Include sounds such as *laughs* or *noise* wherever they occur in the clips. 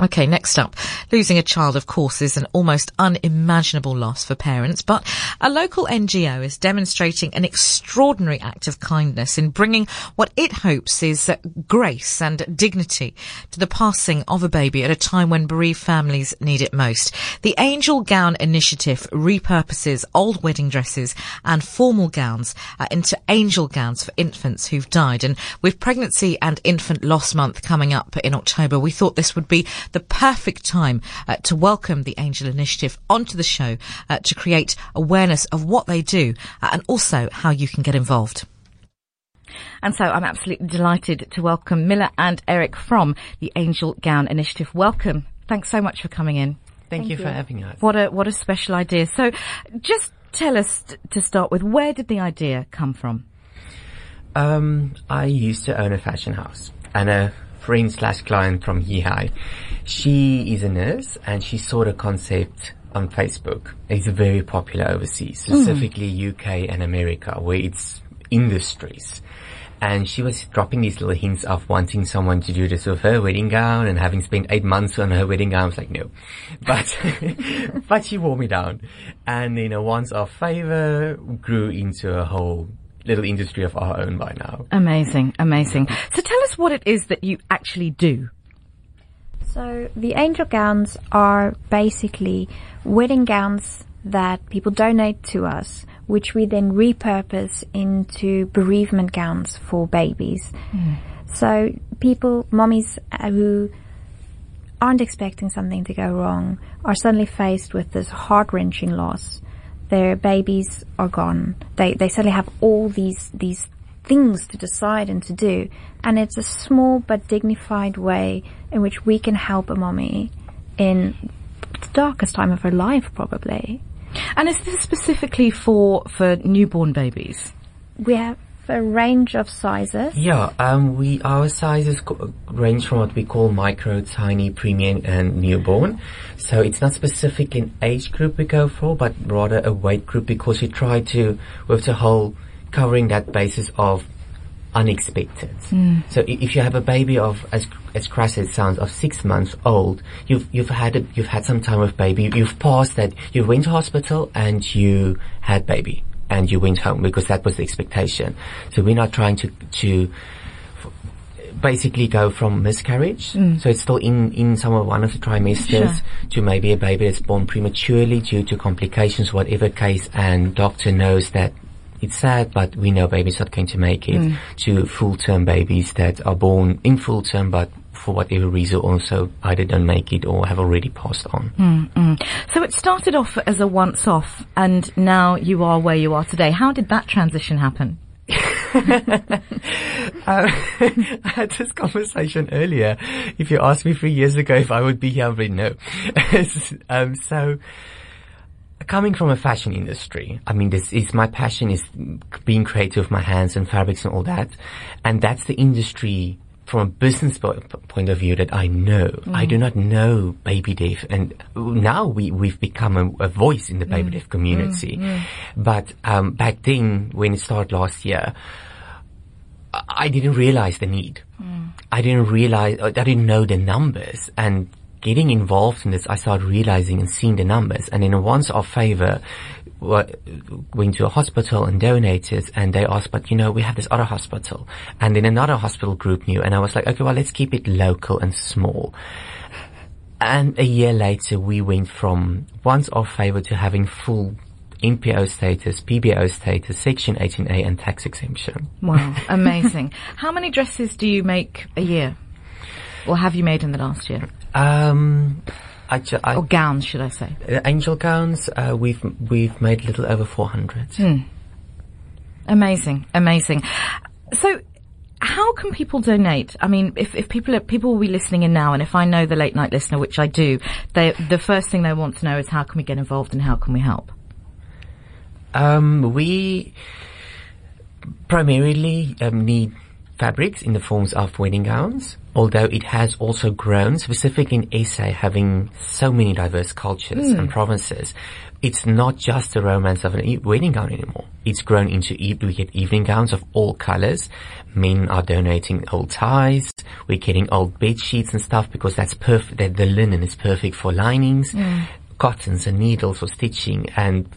Okay, next up. Losing a child, of course, is an almost unimaginable loss for parents, but a local NGO is demonstrating an extraordinary act of kindness in bringing what it hopes is grace and dignity to the passing of a baby at a time when bereaved families need it most. The Angel Gown Initiative repurposes old wedding dresses and formal gowns uh, into angel gowns for infants who've died. And with Pregnancy and Infant Loss Month coming up in October, we thought this would be the perfect time uh, to welcome the Angel Initiative onto the show uh, to create awareness of what they do uh, and also how you can get involved. And so I'm absolutely delighted to welcome Milla and Eric from the Angel Gown Initiative. Welcome. Thanks so much for coming in. Thank, Thank you, you for having us. What a, what a special idea. So just tell us t- to start with, where did the idea come from? Um, I used to own a fashion house and a friend slash client from Hihai. She is a nurse and she saw the concept on Facebook. It's very popular overseas, hmm. specifically mm. UK and America, where it's industries. And she was dropping these little hints of wanting someone to do this with her wedding gown and having spent eight months on her wedding gown. I was like, no. *laughs* But, *laughs* but she wore me down. And, you know, once our favor grew into a whole little industry of our own by now. Amazing, amazing. So tell us what it is that you actually do. So the angel gowns are basically wedding gowns that people donate to us, which we then repurpose into bereavement gowns for babies. Mm. So people, mommies uh, who aren't expecting something to go wrong are suddenly faced with this heart-wrenching loss their babies are gone. They they suddenly have all these these things to decide and to do, and it's a small but dignified way in which we can help a mommy in the darkest time of her life, probably. And is this specifically for for newborn babies? We have a range of sizes? Yeah, um, we our sizes co- range from what we call micro, tiny, premium, and newborn. So it's not specific in age group we go for, but rather a weight group because we try to with the whole covering that basis of unexpected. Mm. So if you have a baby of as as crass as it sounds of six months old, you've you've had a, you've had some time with baby, you've passed that, you went to hospital and you had baby and you went home because that was the expectation. So we're not trying to, to basically go from miscarriage. Mm. So it's still in, in some of one of the trimesters sure. to maybe a baby that's born prematurely due to complications, whatever case, and doctor knows that it's sad, but we know baby's not going to make it mm. to full term babies that are born in full term but for whatever reason also either don't make it or have already passed on. Mm, So it started off as a once off and now you are where you are today. How did that transition happen? uh, *laughs* *laughs* *laughs* I had this conversation earlier. If you asked me three years ago if I would be here, I would know. um, so, coming from a fashion industry, I mean, this is my passion is being creative with my hands and fabrics and all that, and that's the industry from a business po- point of view that I know. Mm. I do not know baby deaf and now we, we've become a, a voice in the baby mm. deaf community. Mm. mm. But, um, back then when it started last year, I didn't realize the need. Mm. I didn't realize, I didn't know the numbers and getting involved in this, I started realizing and seeing the numbers. And in a once-off favor, went to a hospital and donated and they asked, but you know, we have this other hospital. And then another hospital group knew and I was like, okay, well, let's keep it local and small. And a year later, we went from once-off favor to having full NPO status, PBO status, Section 18A and tax exemption. Wow, amazing. How many dresses do you make a year? Or have you made in the last year? Um, I ju- I, or gowns, should I say? Uh, angel gowns. Uh, we've we've made a little over four hundred. Mm. Amazing, amazing. So, how can people donate? I mean, if, if people are, people will be listening in now, and if I know the late night listener, which I do, they, the first thing they want to know is how can we get involved and how can we help? Um, we primarily um, need fabrics in the forms of wedding gowns although it has also grown, specifically in SA, having so many diverse cultures and hmm. provinces, it's not just the romance of an e- wedding gown anymore. It's grown into, e- we get evening gowns of all colors. Men are donating old ties. We're getting old bed sheets and stuff because that's perfect, that the linen is perfect for linings, hmm. cottons and needles for stitching and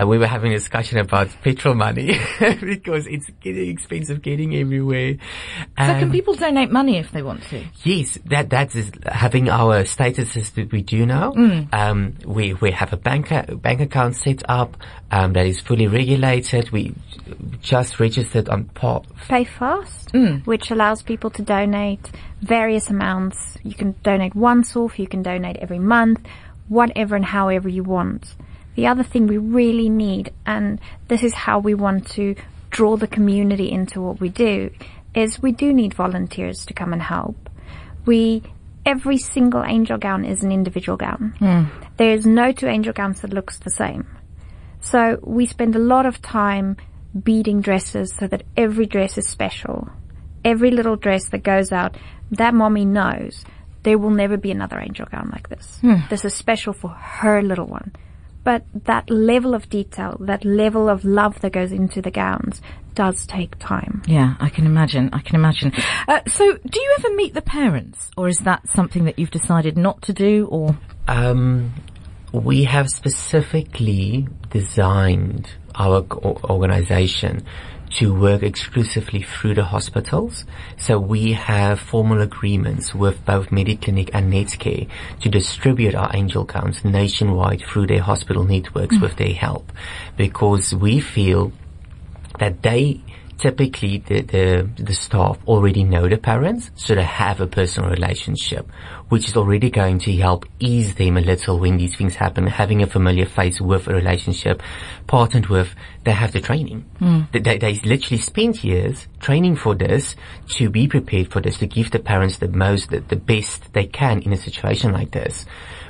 uh, we were having a discussion about petrol money *laughs* because it's getting expensive getting everywhere. So can Um, people donate money if they want to? Yes, that that is having our statuses that we do now. Um, we we have a bank bank account set up um, that is fully regulated. We just registered on POP. PayFast, which allows people to donate various amounts. You can donate once off, you can donate every month, whatever and however you want. The other thing we really need, and this is how we want to draw the community into what we do, is we do need volunteers to come and help. We, every single angel gown is an individual gown. Hmm. There is no two angel gowns that looks the same. So we spend a lot of time beading dresses so that every dress is special. Every little dress that goes out, that mommy knows there will never be another angel gown like this. Hmm. This is special for her little one. But that level of detail, that level of love that goes into the gowns does take time. Yeah, I can imagine. I can imagine. Uh, so, do you ever meet the parents, or is that something that you've decided not to do? Or Um, we have specifically designed our organization to work exclusively through the hospitals. So we have formal agreements with both Mediclinic and Netcare to distribute our angel gowns nationwide through their hospital networks mm. with their help because we feel that they typically the, the the staff already know the parents, so they have a personal relationship, which is already going to help ease them a little when these things happen. Having a familiar face with a relationship, partnered with, they have the training. Hmm. They, they, they literally spent years training for this to be prepared for this, to give the parents the most, the, the best they can in a situation like this.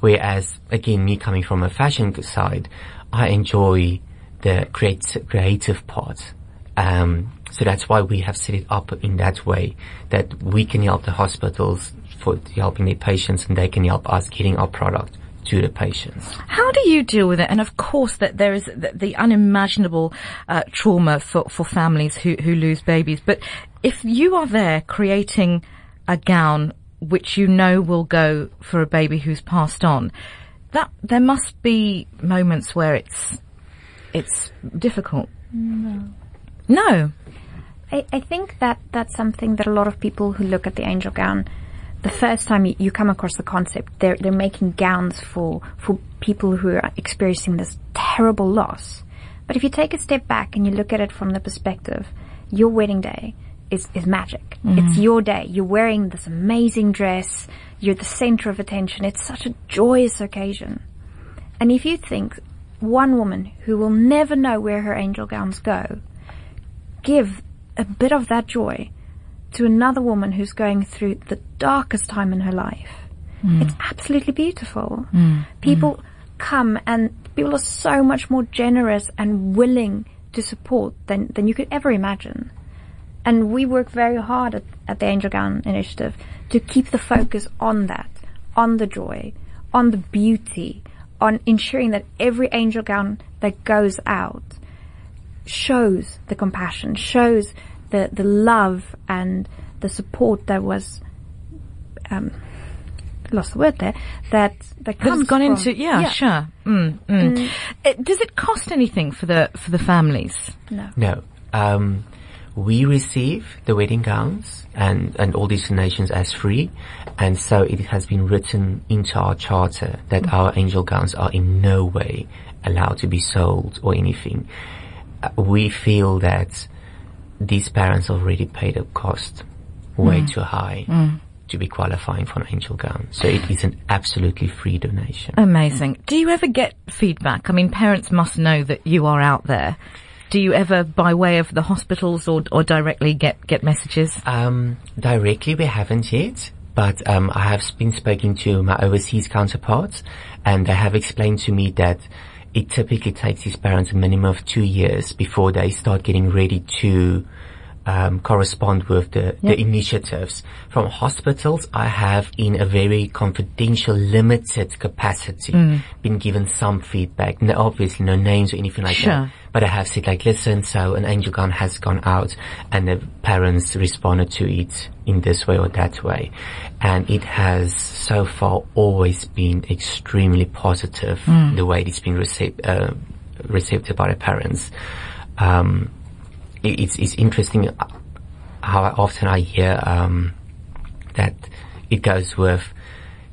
Whereas, again, me coming from a fashion side, I enjoy the create, creative part. Um, so that's why we have set it up in that way that we can help the hospitals for helping their patients and they can help us getting our product to the patients. how do you deal with it? And of course, that there is the, the unimaginable uh, trauma for for families who who lose babies. But if you are there creating a gown which you know will go for a baby who's passed on, that there must be moments where it's it's difficult. No. No. I, I think that that's something that a lot of people who look at the angel gown, the first time you, you come across the concept, they're they're making gowns for for people who are experiencing this terrible loss. But if you take a step back and you look at it from the perspective, your wedding day is is magic. Mm-hmm. It's your day. You're wearing this amazing dress. You're the center of attention. It's such a joyous occasion. And if you think one woman who will never know where her angel gowns go, give a bit of that joy to another woman who's going through the darkest time in her life. Mm. It's absolutely beautiful. Mm. People mm. come and people are so much more generous and willing to support than, than you could ever imagine. And we work very hard at, at the Angel Gown Initiative to keep the focus on that, on the joy, on the beauty, on ensuring that every angel gown that goes out shows the compassion, shows the, the love and the support that was, um, lost the word there, that, that comes That's gone from- into yeah, sure. Mm, mm. It, does it cost anything for the for the families? No. No. Um, we receive the wedding gowns and, and all these donations as free. And so it has been written into our charter that our angel gowns are in no way allowed to be sold or anything. We feel that these parents already paid a cost way too high to be qualifying for an angel gown. So it is an absolutely free donation. Amazing. Do you ever get feedback? I mean, parents must know that you are out there. Do you ever, by way of the hospitals or, or directly, get get messages? Um, directly we haven't yet, but um, I have been speaking to my overseas counterparts, and they have explained to me that it typically takes these parents a minimum of two years before they start getting ready to um, correspond with the, the initiatives. From hospitals, I have in a very confidential, limited capacity been given some feedback. No, obviously no names or anything like Sure. that. But I have said like, listen, so an angel gown has gone out and the parents responded to it in this way or that way. And it has so far always been extremely positive, the way it's been received, uh, received by the parents. Um, it- it's, it's interesting how often I hear, um, that it goes with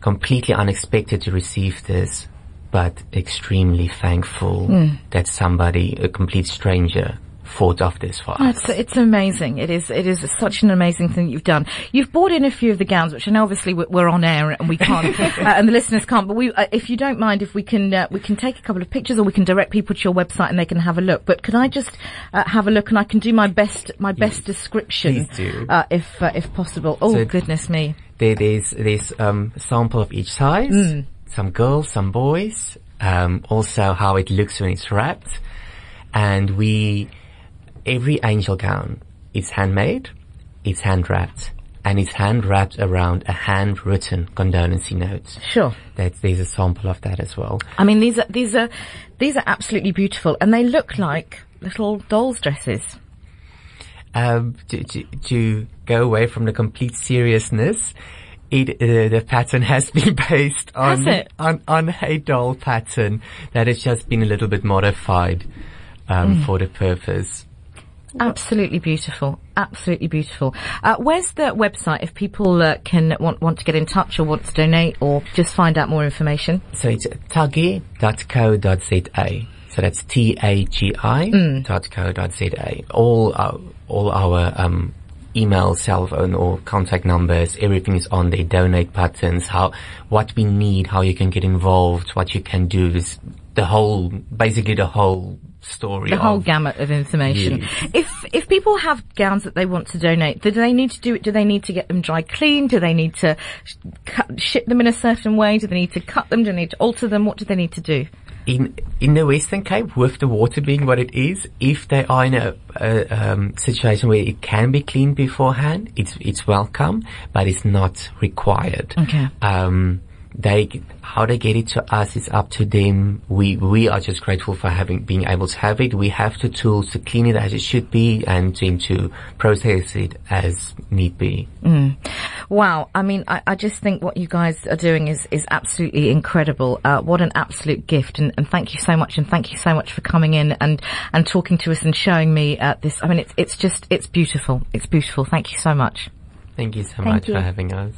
completely unexpected to receive this, but extremely thankful that somebody, a complete stranger, thought of this for us. It's, it's amazing. It is, it is such an amazing thing you've done. You've brought in a few of the gowns, which I know obviously we're, on air and we can't, *laughs* uh, and the listeners can't, but we, uh, if you don't mind, if we can, uh, we can take a couple of pictures or we can direct people to your website and they can have a look. But could I just, uh, have a look and I can do my best, my best description, do. uh, if, uh, if possible. Oh, So- goodness me. There, there's there's um, sample of each size, some girls, some boys, um, also how it looks when it's wrapped, and we every angel gown is handmade, it's hand wrapped, and it's hand wrapped around a handwritten condolence note. Sure. That there's a sample of that as well. I mean, these are, these are, these are absolutely beautiful and they look like little doll's dresses. um, to, to, to go away from the complete seriousness, it, uh, the pattern has *laughs* been based on, on, on a doll pattern that has just been a little bit modified, um, for the purpose. Absolutely beautiful. Absolutely beautiful. Uh, where's the website if people uh, can want want to get in touch or want to donate or just find out more information? So it's tagi.co.za. So that's T-A-G-I Mm. dot co dot Z-A. All our, all our, um, email, cell phone or contact numbers, everything is on there, donate buttons, how, what we need, how you can get involved, what you can do, this, the whole, basically the whole story The whole gamut of information. Yes. If if people have gowns that they want to donate, do they need to do it? Do they need to get them dry cleaned? Do they need to sh- cut, ship them in a certain way? Do they need to cut them? Do they need to alter them? What do they need to do? In in the Western Cape, with the water being what it is, if they are in a, a um, situation where it can be cleaned beforehand, it's it's welcome, but it's not required. Okay. Um, they how they get it to us is up to them. We we are just grateful for having being able to have it. We have the tools to clean it as it should be, and them to process it as need be. Wow. I mean, I, I just think what you guys are doing is, is absolutely incredible. Uh, what an absolute gift. And, and thank you so much. And thank you so much for coming in and, and talking to us and showing me, uh, this. I mean, it's, it's just, it's beautiful. It's beautiful. Thank you so much. Thank you so Thank much you. for having us.